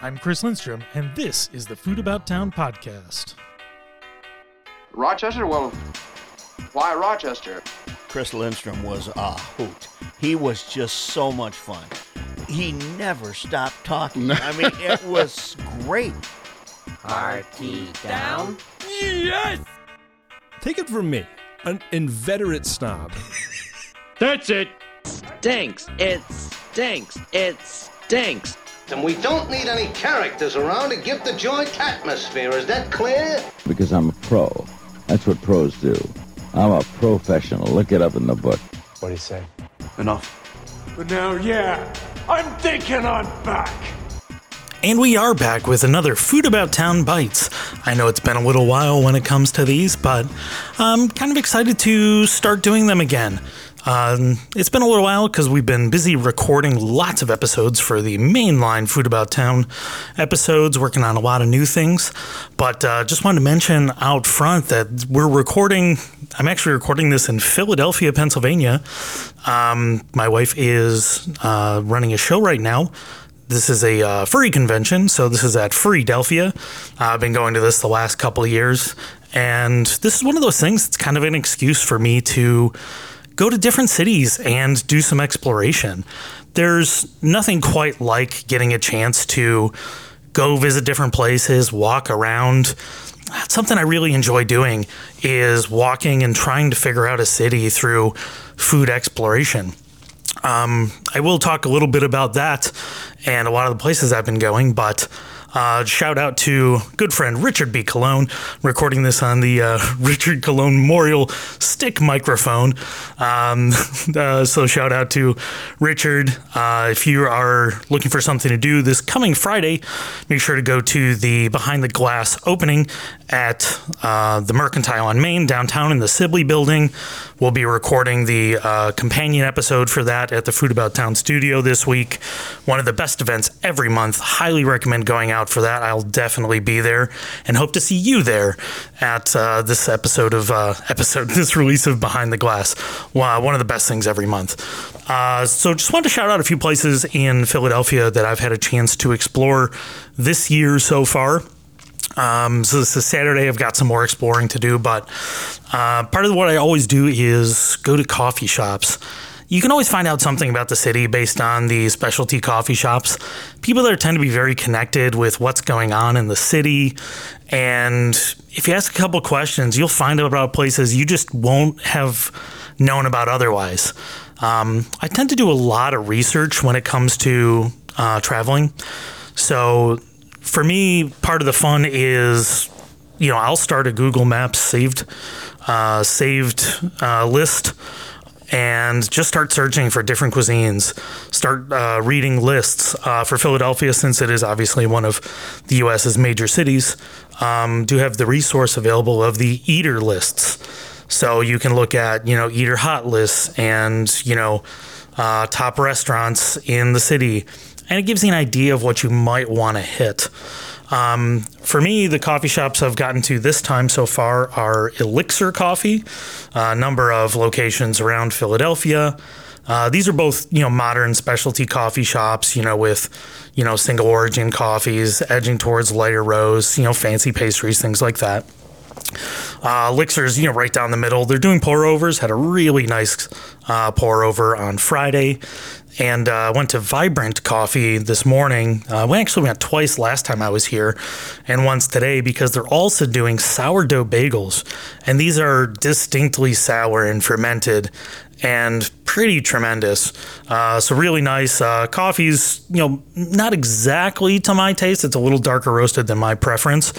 I'm Chris Lindsley, and this is the Food About Town podcast. Rochester? Well, why Rochester? Chris Lindsley was a hoot. He was just so much fun. He never stopped talking. I mean, it was great. Party down. Yes! Take it from me, an inveterate snob. That's it. Stinks. It stinks. It stinks. And we don't need any characters around to give the joint atmosphere. Is that clear? Because I'm a pro. That's what pros do. I'm a professional. Look it up in the book. What do you say? Enough. But now, yeah, I'm thinking I'm back. And we are back with another Food About Town Bites. I know it's been a little while when it comes to these, but I'm kind of excited to start doing them again. Um, it's been a little while because we've been busy recording lots of episodes for the mainline Food About Town episodes, working on a lot of new things. But uh, just wanted to mention out front that we're recording, I'm actually recording this in Philadelphia, Pennsylvania. Um, my wife is uh, running a show right now. This is a uh, furry convention, so this is at Furrydelphia. Uh, I've been going to this the last couple of years, and this is one of those things that's kind of an excuse for me to go to different cities and do some exploration. There's nothing quite like getting a chance to go visit different places, walk around. That's something I really enjoy doing is walking and trying to figure out a city through food exploration. Um, I will talk a little bit about that and a lot of the places I've been going, but uh, shout out to good friend Richard B. Cologne, recording this on the uh, Richard Cologne Memorial stick microphone. Um, uh, so shout out to Richard. Uh, if you are looking for something to do this coming Friday, make sure to go to the Behind the Glass opening at uh, the Mercantile on Main downtown in the Sibley building. We'll be recording the uh, companion episode for that at the Food About Town studio this week. One of the best events every month. Highly recommend going out for that. I'll definitely be there and hope to see you there at uh, this episode of uh, episode this release of Behind the Glass. Wow, one of the best things every month. Uh, so just wanted to shout out a few places in Philadelphia that I've had a chance to explore this year so far. Um, so this is Saturday. I've got some more exploring to do, but uh, part of what I always do is go to coffee shops. You can always find out something about the city based on the specialty coffee shops. People there tend to be very connected with what's going on in the city. And if you ask a couple questions, you'll find out about places you just won't have known about otherwise. Um, I tend to do a lot of research when it comes to uh, traveling. So for me, part of the fun is, you know, I'll start a Google Maps saved uh, saved uh, list and just start searching for different cuisines. Start uh, reading lists uh, for Philadelphia, since it is obviously one of the U.S.'s major cities. Um, do have the resource available of the eater lists, so you can look at you know eater hot lists and you know uh, top restaurants in the city, and it gives you an idea of what you might want to hit. Um, for me, the coffee shops I've gotten to this time so far are Elixir Coffee, a number of locations around Philadelphia. Uh, these are both, you know, modern specialty coffee shops, you know, with, you know, single origin coffees, edging towards lighter roast, you know, fancy pastries, things like that. Uh, Elixir's, you know, right down the middle. They're doing pour overs. Had a really nice uh, pour over on Friday, and uh, went to Vibrant Coffee this morning. Uh, we actually went twice last time I was here, and once today because they're also doing sourdough bagels, and these are distinctly sour and fermented. And pretty tremendous. Uh, so really nice. Uh, coffee's, you know, not exactly to my taste. It's a little darker roasted than my preference,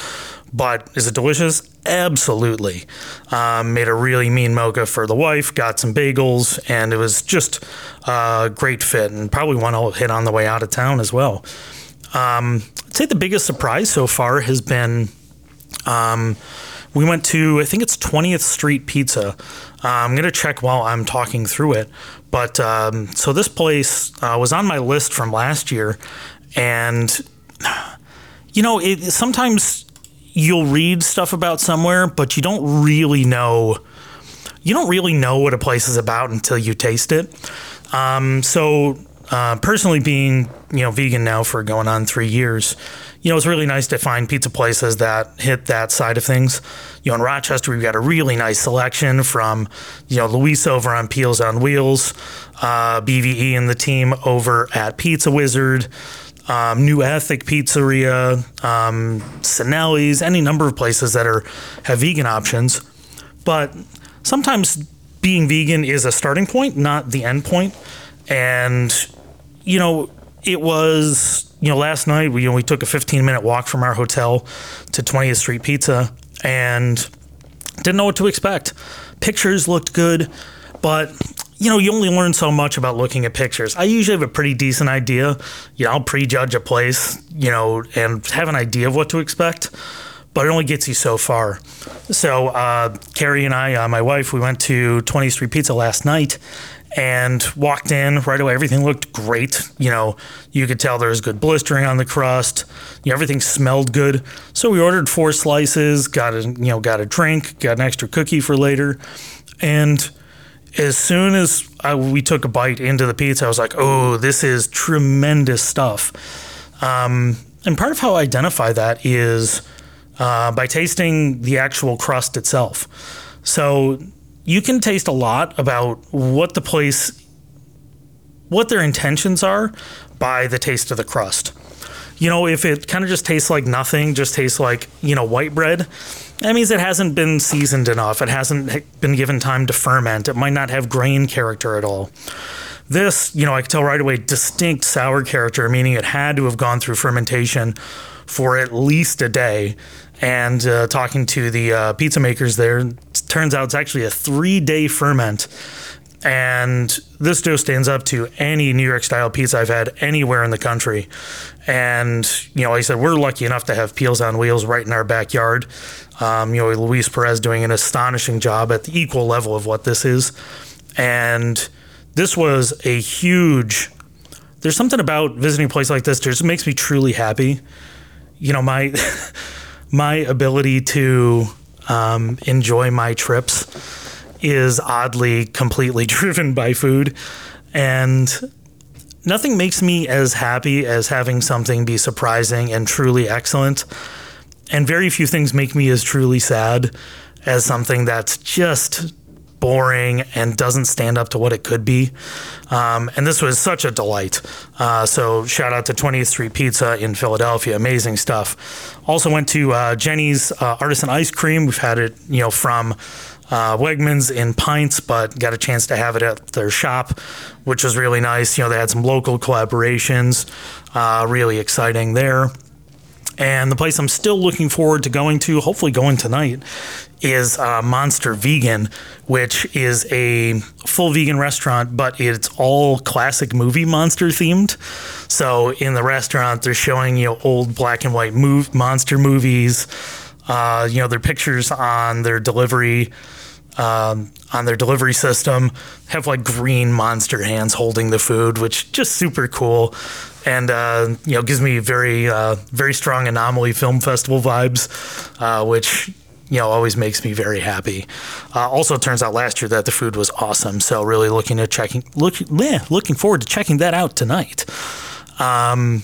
but is it delicious? Absolutely. Um, made a really mean mocha for the wife, got some bagels, and it was just a great fit and probably one I'll hit on the way out of town as well. Um, I'd say the biggest surprise so far has been um, we went to, I think it's 20th Street Pizza. Uh, I'm going to check while I'm talking through it. But um, so this place uh, was on my list from last year. And, you know, it, sometimes you'll read stuff about somewhere, but you don't really know. You don't really know what a place is about until you taste it. Um, so uh, personally being you know vegan now for going on three years, you know it's really nice to find pizza places that hit that side of things. You know, in Rochester we've got a really nice selection from you know Luis over on Peels on Wheels, uh, BVE and the team over at Pizza Wizard. Um, New Ethic Pizzeria, um, Cinelli's, any number of places that are have vegan options, but sometimes being vegan is a starting point, not the end point. And you know, it was you know last night we you know, we took a 15 minute walk from our hotel to 20th Street Pizza and didn't know what to expect. Pictures looked good, but you know, you only learn so much about looking at pictures. I usually have a pretty decent idea. You know, I'll prejudge a place, you know, and have an idea of what to expect, but it only gets you so far. So, uh, Carrie and I, uh, my wife, we went to 20th Street Pizza last night and walked in right away. Everything looked great. You know, you could tell there was good blistering on the crust. You know, everything smelled good. So we ordered four slices, got a you know got a drink, got an extra cookie for later, and as soon as I, we took a bite into the pizza, I was like, "Oh, this is tremendous stuff." Um, and part of how I identify that is uh, by tasting the actual crust itself. So you can taste a lot about what the place, what their intentions are by the taste of the crust. You know, if it kind of just tastes like nothing, just tastes like, you know, white bread, that means it hasn't been seasoned enough. It hasn't been given time to ferment. It might not have grain character at all. This, you know, I can tell right away, distinct sour character, meaning it had to have gone through fermentation for at least a day. And uh, talking to the uh, pizza makers there, turns out it's actually a three day ferment. And this dough stands up to any New York style pizza I've had anywhere in the country. And, you know, like I said, we're lucky enough to have Peels on Wheels right in our backyard. Um, you know, Luis Perez doing an astonishing job at the equal level of what this is. And this was a huge, there's something about visiting a place like this that just makes me truly happy. You know, my, my ability to um, enjoy my trips is oddly completely driven by food. And nothing makes me as happy as having something be surprising and truly excellent. And very few things make me as truly sad as something that's just boring and doesn't stand up to what it could be. Um, and this was such a delight. Uh, so shout out to 20th Street Pizza in Philadelphia. Amazing stuff. Also went to uh, Jeni's uh, Artisan Ice Cream. We've had it, you know, from uh, Wegmans in pints, but got a chance to have it at their shop, which was really nice. You know, they had some local collaborations, uh, really exciting there. And the place I'm still looking forward to going to, hopefully going tonight, is uh, Monster Vegan, which is a full vegan restaurant, but it's all classic movie monster themed. So in the restaurant, they're showing you know, old black and white move, monster movies. Uh, you know, their pictures on their delivery um, on their delivery system have like green monster hands holding the food, which just super cool, and uh, you know gives me very uh, very strong anomaly film festival vibes, uh, which you know always makes me very happy. Uh, also, it turns out last year that the food was awesome, so really looking at checking look yeah, looking forward to checking that out tonight. Um,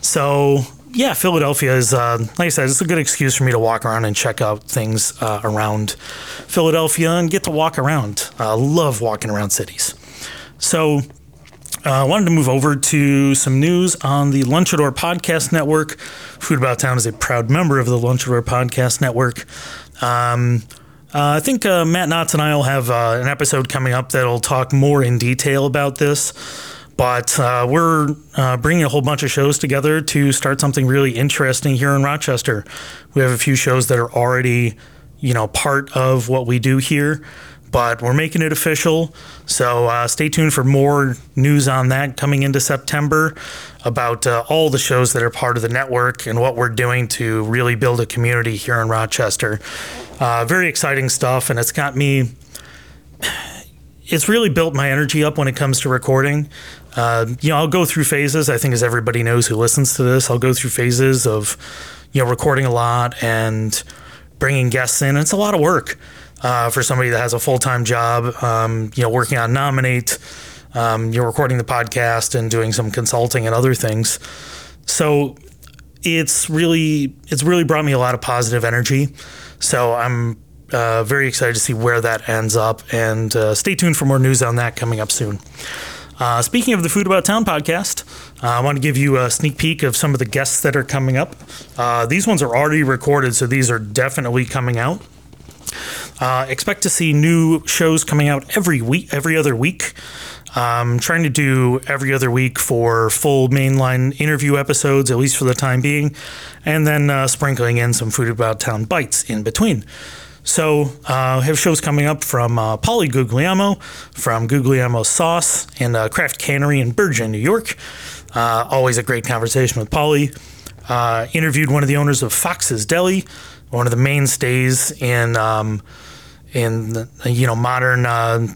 so yeah, Philadelphia is, uh, like I said, it's a good excuse for me to walk around and check out things uh, around Philadelphia and get to walk around. I love walking around cities. So uh, I wanted to move over to some news on the Lunchador Podcast Network. Food About Town is a proud member of the Lunchador Podcast Network. Um, uh, I think uh, Matt Knotts and I will have uh, an episode coming up that'll talk more in detail about this. But uh, we're uh, bringing a whole bunch of shows together to start something really interesting here in Rochester. We have a few shows that are already, you know, part of what we do here, but we're making it official. So uh, stay tuned for more news on that coming into September about uh, all the shows that are part of the network and what we're doing to really build a community here in Rochester. Uh, very exciting stuff, and it's got me it's really built my energy up when it comes to recording. Uh, you know, I'll go through phases. I think, as everybody knows who listens to this, I'll go through phases of, you know, recording a lot and bringing guests in. It's a lot of work uh, for somebody that has a full time job. Um, you know, working on nominate, um, you're recording the podcast and doing some consulting and other things. So it's really it's really brought me a lot of positive energy. So I'm uh, very excited to see where that ends up, and uh, stay tuned for more news on that coming up soon. Uh, speaking of the Food About Town podcast, uh, I want to give you a sneak peek of some of the guests that are coming up. Uh, these ones are already recorded, so these are definitely coming out. Uh, expect to see new shows coming out every week, every other week. Um, trying to do every other week for full mainline interview episodes, at least for the time being, and then uh, sprinkling in some Food About Town bites in between. So, uh, have shows coming up from uh, Polly Guglielmo from Guglielmo Sauce and uh, Craft Cannery in Bergen, New York. Uh, always a great conversation with Polly. Uh, interviewed one of the owners of Fox's Deli, one of the mainstays in um, in you know modern uh,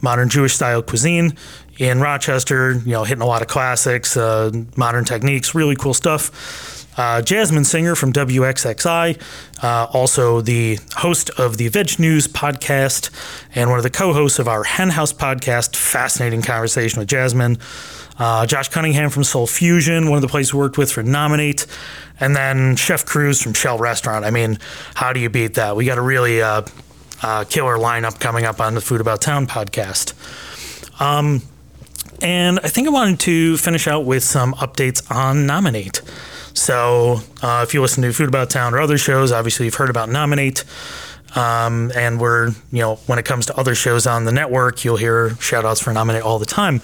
modern Jewish style cuisine in Rochester. You know, hitting a lot of classics, uh, modern techniques, really cool stuff. Uh, Jasmine Singer from WXXI, uh, also the host of the Veg News podcast and one of the co hosts of our Hen House podcast. Fascinating conversation with Jasmine. Uh, Josh Cunningham from Soul Fusion, one of the places we worked with for Nominate. And then Chef Cruz from Shell Restaurant. I mean, how do you beat that? We got a really uh, uh, killer lineup coming up on the Food About Town podcast. Um, and I think I wanted to finish out with some updates on Nominate. So, uh, if you listen to Food About Town or other shows, obviously you've heard about Nominate. Um, and we're, you know, when it comes to other shows on the network, you'll hear shout outs for Nominate all the time.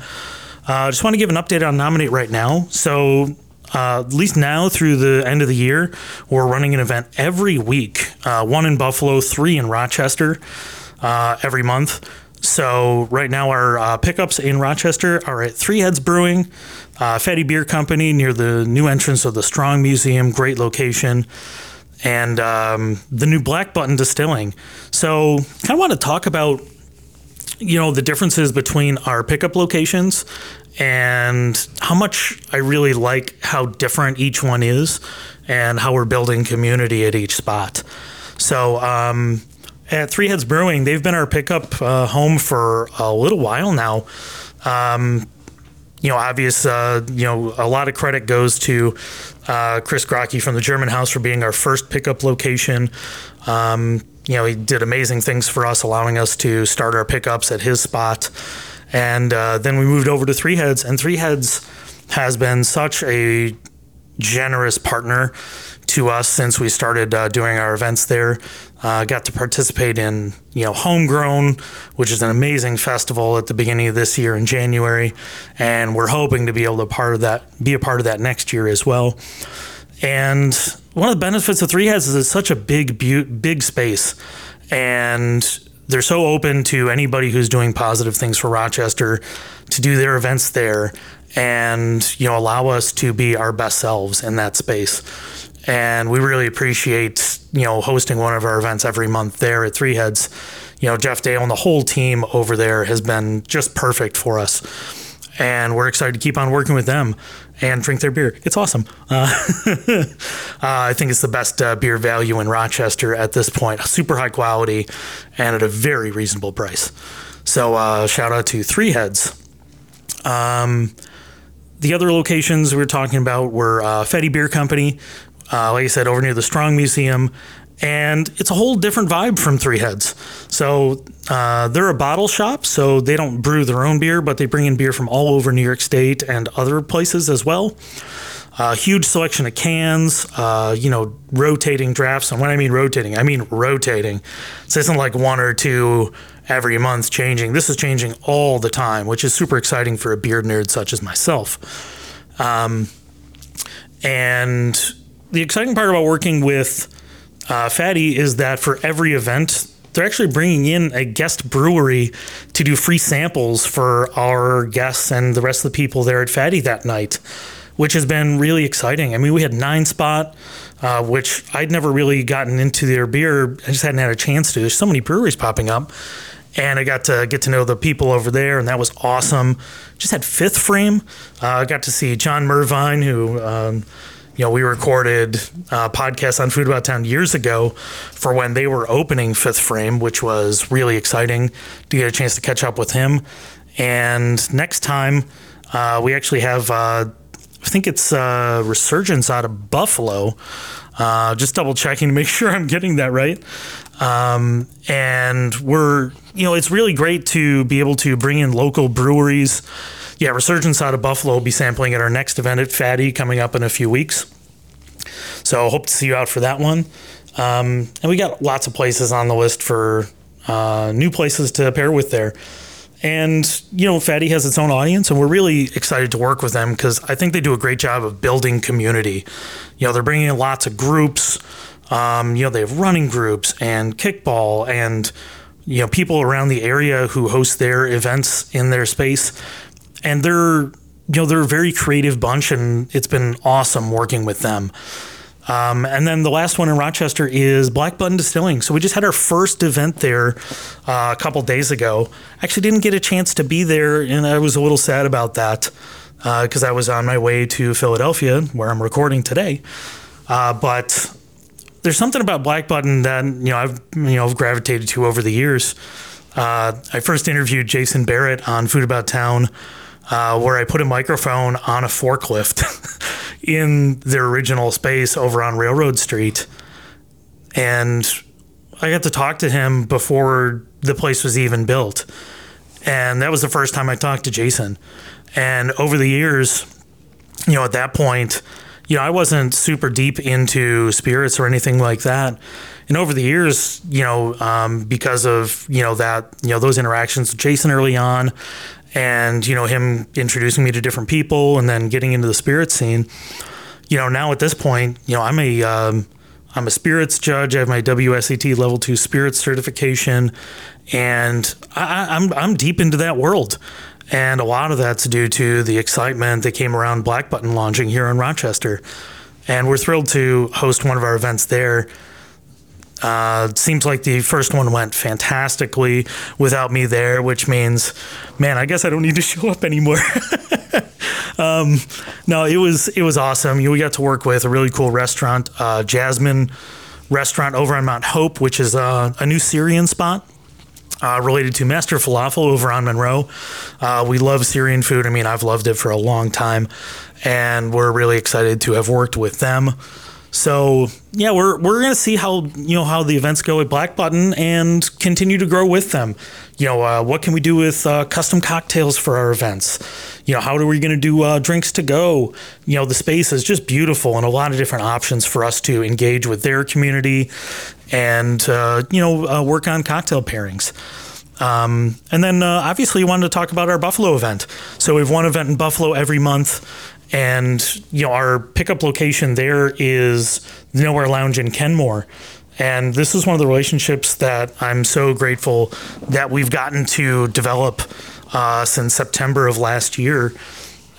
I uh, just want to give an update on Nominate right now. So, uh, at least now through the end of the year, we're running an event every week uh, one in Buffalo, three in Rochester uh, every month. So right now our uh, pickups in Rochester are at Three Heads Brewing, uh, Fattey Beer Company near the new entrance of the Strong Museum, great location, and um, the new Black Button Distilling. So kind of want to talk about you know the differences between our pickup locations and how much I really like how different each one is and how we're building community at each spot. So um, at Three Heads Brewing, they've been our pickup uh, home for a little while now. Um, you know, obvious, uh, you know, a lot of credit goes to uh, Chris Grocke from the German House for being our first pickup location. Um, you know, he did amazing things for us, allowing us to start our pickups at his spot. And uh, then we moved over to Three Heads, and Three Heads has been such a generous partner to us since we started uh, doing our events there. Uh, got to participate in you know Homegrown, which is an amazing festival at the beginning of this year in January, and we're hoping to be able to part of that, be a part of that next year as well. And one of the benefits of Three Heads is it's such a big, big space, and they're so open to anybody who's doing positive things for Rochester to do their events there, and you know allow us to be our best selves in that space. And we really appreciate you know hosting one of our events every month there at Three Heads. You know, Jeff Dale and the whole team over there has been just perfect for us, and we're excited to keep on working with them and drink their beer. It's awesome. Uh, uh, I think it's the best uh, beer value in Rochester at this point. Super high quality and at a very reasonable price. So uh, shout out to Three Heads. Um, the other locations we were talking about were uh, Fattey Beer Company, uh, like I said, over near the Strong Museum. And it's a whole different vibe from Three Heads. So uh, they're a bottle shop, so they don't brew their own beer, but they bring in beer from all over New York State and other places as well. A uh, huge selection of cans, uh, you know, rotating drafts. And when I mean rotating, I mean rotating. So it's not like one or two every month changing. This is changing all the time, which is super exciting for a beer nerd such as myself. Um, and the exciting part about working with uh, Fattey is that for every event, they're actually bringing in a guest brewery to do free samples for our guests and the rest of the people there at Fattey that night, which has been really exciting. I mean, we had Nine Spot, uh, which I'd never really gotten into their beer. I just hadn't had a chance to. There's so many breweries popping up. And I got to get to know the people over there, and that was awesome. Just had Fifth Frame. Uh, got to see John Mervine, who um, you know, we recorded a podcast on Food About Town years ago for when they were opening Fifth Frame, which was really exciting to get a chance to catch up with him. And next time, uh, we actually have, uh, I think it's uh, Resurgence out of Buffalo. Uh, just double checking to make sure I'm getting that right. Um, and we're, you know, it's really great to be able to bring in local breweries. Yeah, Resurgence out of Buffalo will be sampling at our next event at Fattey coming up in a few weeks. So hope to see you out for that one. Um, and we got lots of places on the list for uh, new places to pair with there. And, you know, Fattey has its own audience, and we're really excited to work with them because I think they do a great job of building community. You know, they're bringing in lots of groups. Um, you know, they have running groups and kickball and, you know, people around the area who host their events in their space. And they're, you know, they're a very creative bunch, and it's been awesome working with them. Um, and then the last one in Rochester is Black Button Distilling. So we just had our first event there uh, a couple days ago. Actually, didn't get a chance to be there, and I was a little sad about that because I was on my way to Philadelphia, where I'm recording today. Uh, but there's something about Black Button that you know I've you know I've gravitated to over the years. Uh, I first interviewed Jason Barrett on Food About Town uh, where I put a microphone on a forklift in their original space over on Railroad Street. And I got to talk to him before the place was even built. And that was the first time I talked to Jason. And over the years, you know, at that point, you know, I wasn't super deep into spirits or anything like that. And over the years, you know, um, because of, you know, that, you know, those interactions with Jason early on, and you know him introducing me to different people and then getting into the spirit scene you know now at this point you know i'm a um, a spirits judge. I have my WSET level 2 spirits certification. And I, I'm, I'm deep into that world. And a lot of that's due to the excitement that came around black button launching here in rochester. And we're thrilled to host one of our events there uh, seems like the first one went fantastically without me there, which means, man, I guess I don't need to show up anymore. um, no, it was it was awesome. We got to work with a really cool restaurant, uh, Jasmine Restaurant over on Mount Hope, which is uh, a new Syrian spot. Uh, related to Master Falafel over on Monroe. Uh, we love Syrian food. I mean, I've loved it for a long time, and we're really excited to have worked with them. So yeah, we're we're gonna see how you know how the events go at Black Button and continue to grow with them. You know, uh, what can we do with uh, custom cocktails for our events? You know, how are we gonna do uh, drinks to go? You know, the space is just beautiful and a lot of different options for us to engage with their community and uh, you know uh, work on cocktail pairings. Um, and then uh, obviously, we wanted to talk about our Buffalo event. So we have one event in Buffalo every month, and you know our pickup location there is Nowhere Lounge in Kenmore. And this is one of the relationships that I'm so grateful that we've gotten to develop uh, since September of last year.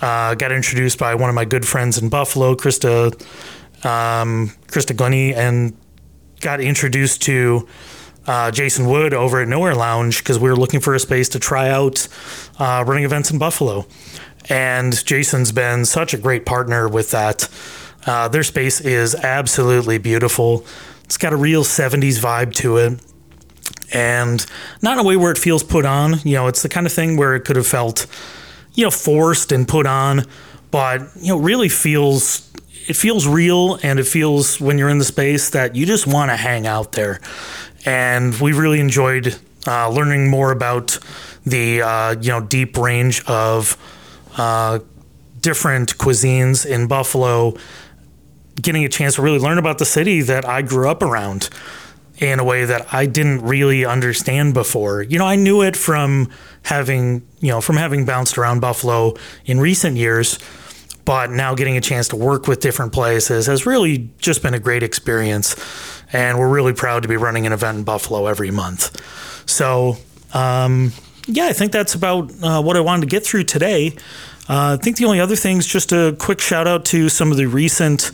Uh, got introduced by one of my good friends in Buffalo, Krista, um, Krista Glenny, and got introduced to uh, Jason Wood over at Nowhere Lounge because we were looking for a space to try out uh, running events in Buffalo. And Jason's been such a great partner with that. Uh, their space is absolutely beautiful. It's got a real 70s vibe to it. And not in a way where it feels put on. You know, it's the kind of thing where it could have felt, you know, forced and put on, but, you know, really feels it feels real and it feels when you're in the space that you just want to hang out there. And we really enjoyed uh, learning more about the uh, you know deep range of uh, different cuisines in Buffalo, getting a chance to really learn about the city that I grew up around in a way that I didn't really understand before. You know, I knew it from having, you know, from having bounced around Buffalo in recent years, but now getting a chance to work with different places has really just been a great experience. And we're really proud to be running an event in Buffalo every month. So, um, yeah, I think that's about uh, what I wanted to get through today. Uh, I think the only other thing is just a quick shout out to some of the recent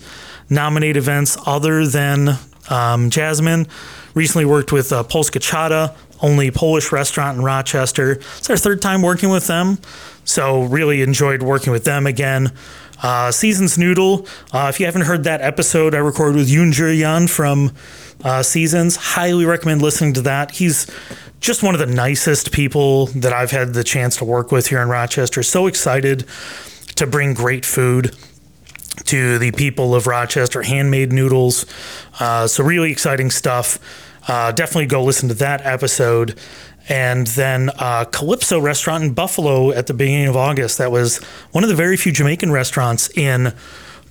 nominate events other than um, Jasmine. Recently worked with uh, Polska Chata, only Polish restaurant in Rochester. It's our third time working with them. So really enjoyed working with them again. Uh, Seasons Noodle. Uh, if you haven't heard that episode I recorded with Yoon Yan from uh, Seasons, highly recommend listening to that. He's just one of the nicest people that I've had the chance to work with here in Rochester. So excited to bring great food to the people of Rochester, handmade noodles. Uh, so, really exciting stuff. Uh, definitely go listen to that episode. And then uh, Calypso Restaurant in Buffalo at the beginning of August. That was one of the very few Jamaican restaurants in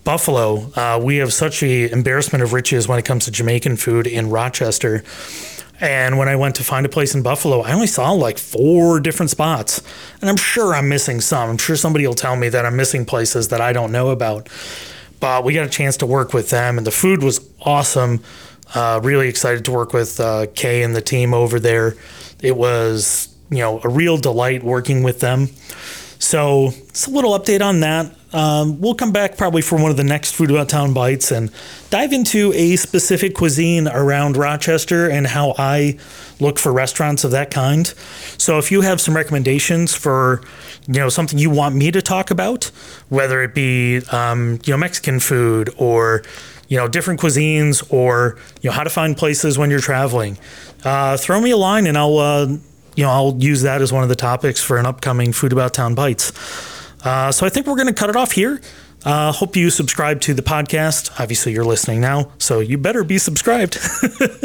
Buffalo. Uh, we have such a embarrassment of riches when it comes to Jamaican food in Rochester. And when I went to find a place in Buffalo, I only saw like four different spots. And I'm sure I'm missing some. I'm sure somebody will tell me that I'm missing places that I don't know about. But we got a chance to work with them, and the food was awesome. Uh, really excited to work with uh, Kay and the team over there. It was, you know, a real delight working with them. So it's a little update on that. Um, we'll come back probably for one of the next Food About Town bites and dive into a specific cuisine around Rochester and how I look for restaurants of that kind. So if you have some recommendations for, you know, something you want me to talk about, whether it be, um, you know, Mexican food or, you know, different cuisines or, you know, how to find places when you're traveling, uh, throw me a line and I'll, uh, you know, I'll use that as one of the topics for an upcoming Food About Town Bites. Uh, so I think we're going to cut it off here. Uh, hope you subscribe to the podcast. Obviously, you're listening now, so you better be subscribed.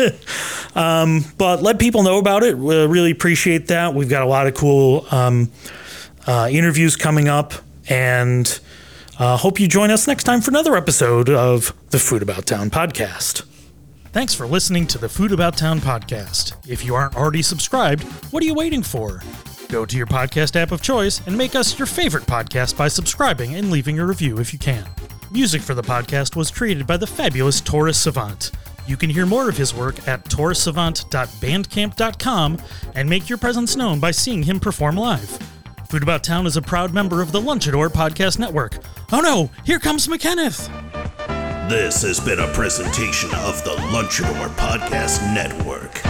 um, but let people know about it. We really appreciate that. We've got a lot of cool um, uh, interviews coming up, and uh, hope you join us next time for another episode of the Food About Town podcast. Thanks for listening to the Food About Town podcast. If you aren't already subscribed, what are you waiting for? Go to your podcast app of choice and make us your favorite podcast by subscribing and leaving a review if you can. Music for the podcast was created by the fabulous Taurus Savant. You can hear more of his work at taurusavant.bandcamp.com and make your presence known by seeing him perform live. Food About Town is a proud member of the Lunchador Podcast Network. Oh no, here comes McKenneth! This has been a presentation of the Lunchador Podcast Network.